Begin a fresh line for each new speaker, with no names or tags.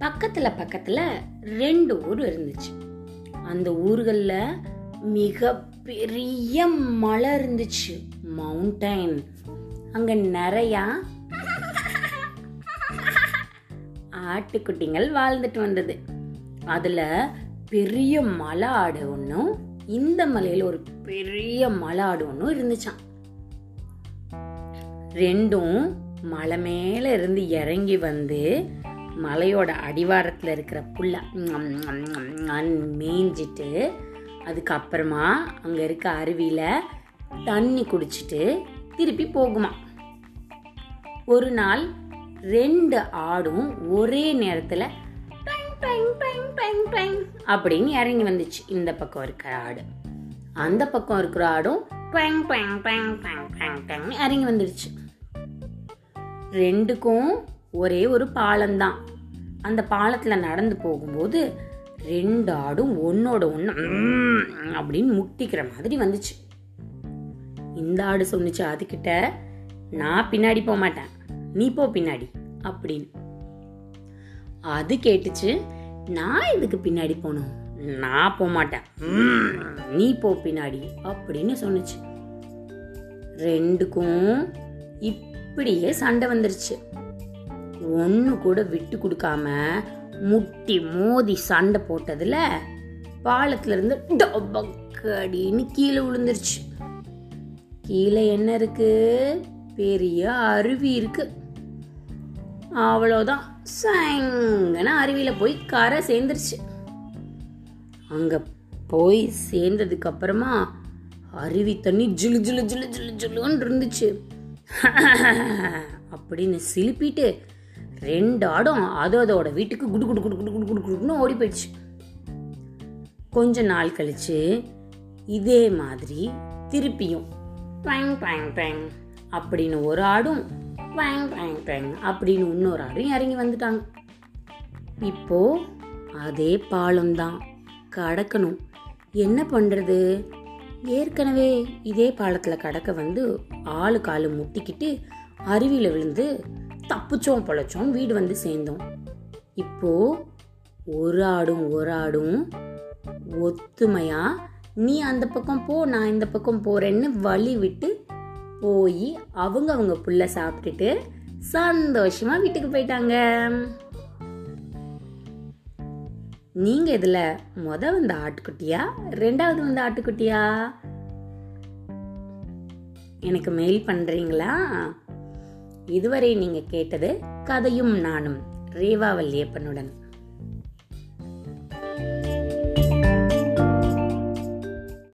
பக்கத்துல பக்கத்துல ரெண்டு ஊர் இருந்துச்சு. அந்த ஊர்களில் மிக பெரிய மலை இருந்துச்சு மவுண்டைன் அங்க நிறையா ஆட்டுக்குட்டிகள் வாழ்ந்துட்டு வந்தது. அதுல பெரிய மலை ஆடு ஒன்றும் இந்த மலையில ஒரு பெரிய மலை ஆடு ஒன்றும் இருந்துச்சாம். ரெண்டும் மலை மேல இருந்து இறங்கி வந்து மலையோட அடிவாரத்தில் இருக்கிற புல்லை மேய்ஞ்சிட்டு அதுக்கப்புறமா அங்கே இருக்க அருவியில் தண்ணி குடிச்சிட்டு திருப்பி போகுமா. ஒரு நாள் ரெண்டு ஆடும் ஒரே நேரத்தில் அப்படின்னு இறங்கி வந்துச்சு. இந்த பக்கம் இருக்கிற ஆடு. அந்த பக்கம் இருக்கிற ஆடும் இறங்கி வந்துடுச்சு ரெண்டுக்கும் ஒரே ஒரு பாலம்தான். அந்த பாலத்தில் நடந்து போகும்போது ரெண்டு ஆடும் ஒன்னோட ஒன்று அப்படின்னு முட்டிக்கிற மாதிரி வந்துச்சு. இந்த ஆடு சொன்னிச்சு அதுக்கிட்ட நான் பின்னாடி போக மாட்டேன். நீ போ பின்னாடி அப்படின்னு. அது கேட்டுச்சு நான் இதுக்கு பின்னாடி போகணும்? நான் போக மாட்டேன். நீ போ பின்னாடி அப்படின்னு சொன்னுச்சு. ரெண்டுக்கும் இப்படியே சண்டை வந்துருச்சு. ஒன்று கூட விட்டு கொடுக்காம முட்டி மோதி சண்டை போட்டதுல பாலத்துல இருந்து டபக்கடின்னு கீழே விழுந்துருச்சு. கீழே என்ன இருக்கு? பெரிய அருவி இருக்கு. அவ்வளோதான் சங்கன அருவியில் போய் கரை சேர்ந்துருச்சு. அங்கே போய் சேர்ந்ததுக்கு அப்புறமா அருவி தண்ணி ஜிலு ஜிலு ஜிலு ஜிலு ஜிலுன்னு இருந்துச்சு. அப்படின்னு சிலுப்பிட்டு ரெண்டு ஆடும் அது அதோட வீட்டுக்கு குடு குடு குடு குடு குடு குடு குடுன்னு ஓடி போயிடுச்சு. கொஞ்ச நாள் கழிச்சு இதே மாதிரி திருப்பியும் ட்வாங் ட்வாங் ட்வாங் அப்படின்னு ஒரு ஆடும் ட்வாங் ட்வாங் ட்வாங் அப்படின்னு இன்னொரு ஆடும் இறங்கி வந்துட்டாங்க. இப்போ அதே பாலம்தான். கடக்கணும். என்ன பண்ணுறது ஏற்கனவே இதே பாலத்தில் கடக்க வந்து ஆளு காலு முட்டிக்கிட்டு அருவியில் விழுந்து தப்பிச்சோம் பொழைச்சோம் வீடு வந்து சேர்ந்தோம். இப்போ ஒரு ஆடும் ஒரு ஆடும் ஒத்துமையா நீ அந்த பக்கம் போ நான் இந்த பக்கம் போறேன்னு வழி விட்டு போய் அவங்க அவங்க புள்ள சாப்பிட்டுட்டு சந்தோஷமா வீட்டுக்கு போயிட்டாங்க. நீங்க இதுல முத வந்த ஆட்டுக்குட்டியா ரெண்டாவது வந்த ஆட்டுக்குட்டியா? எனக்கு மெயில் பண்றீங்களா? இதுவரை நீங்க கேட்டது கதையும் நானும் ரேவா வல்லியப்பனுடன்.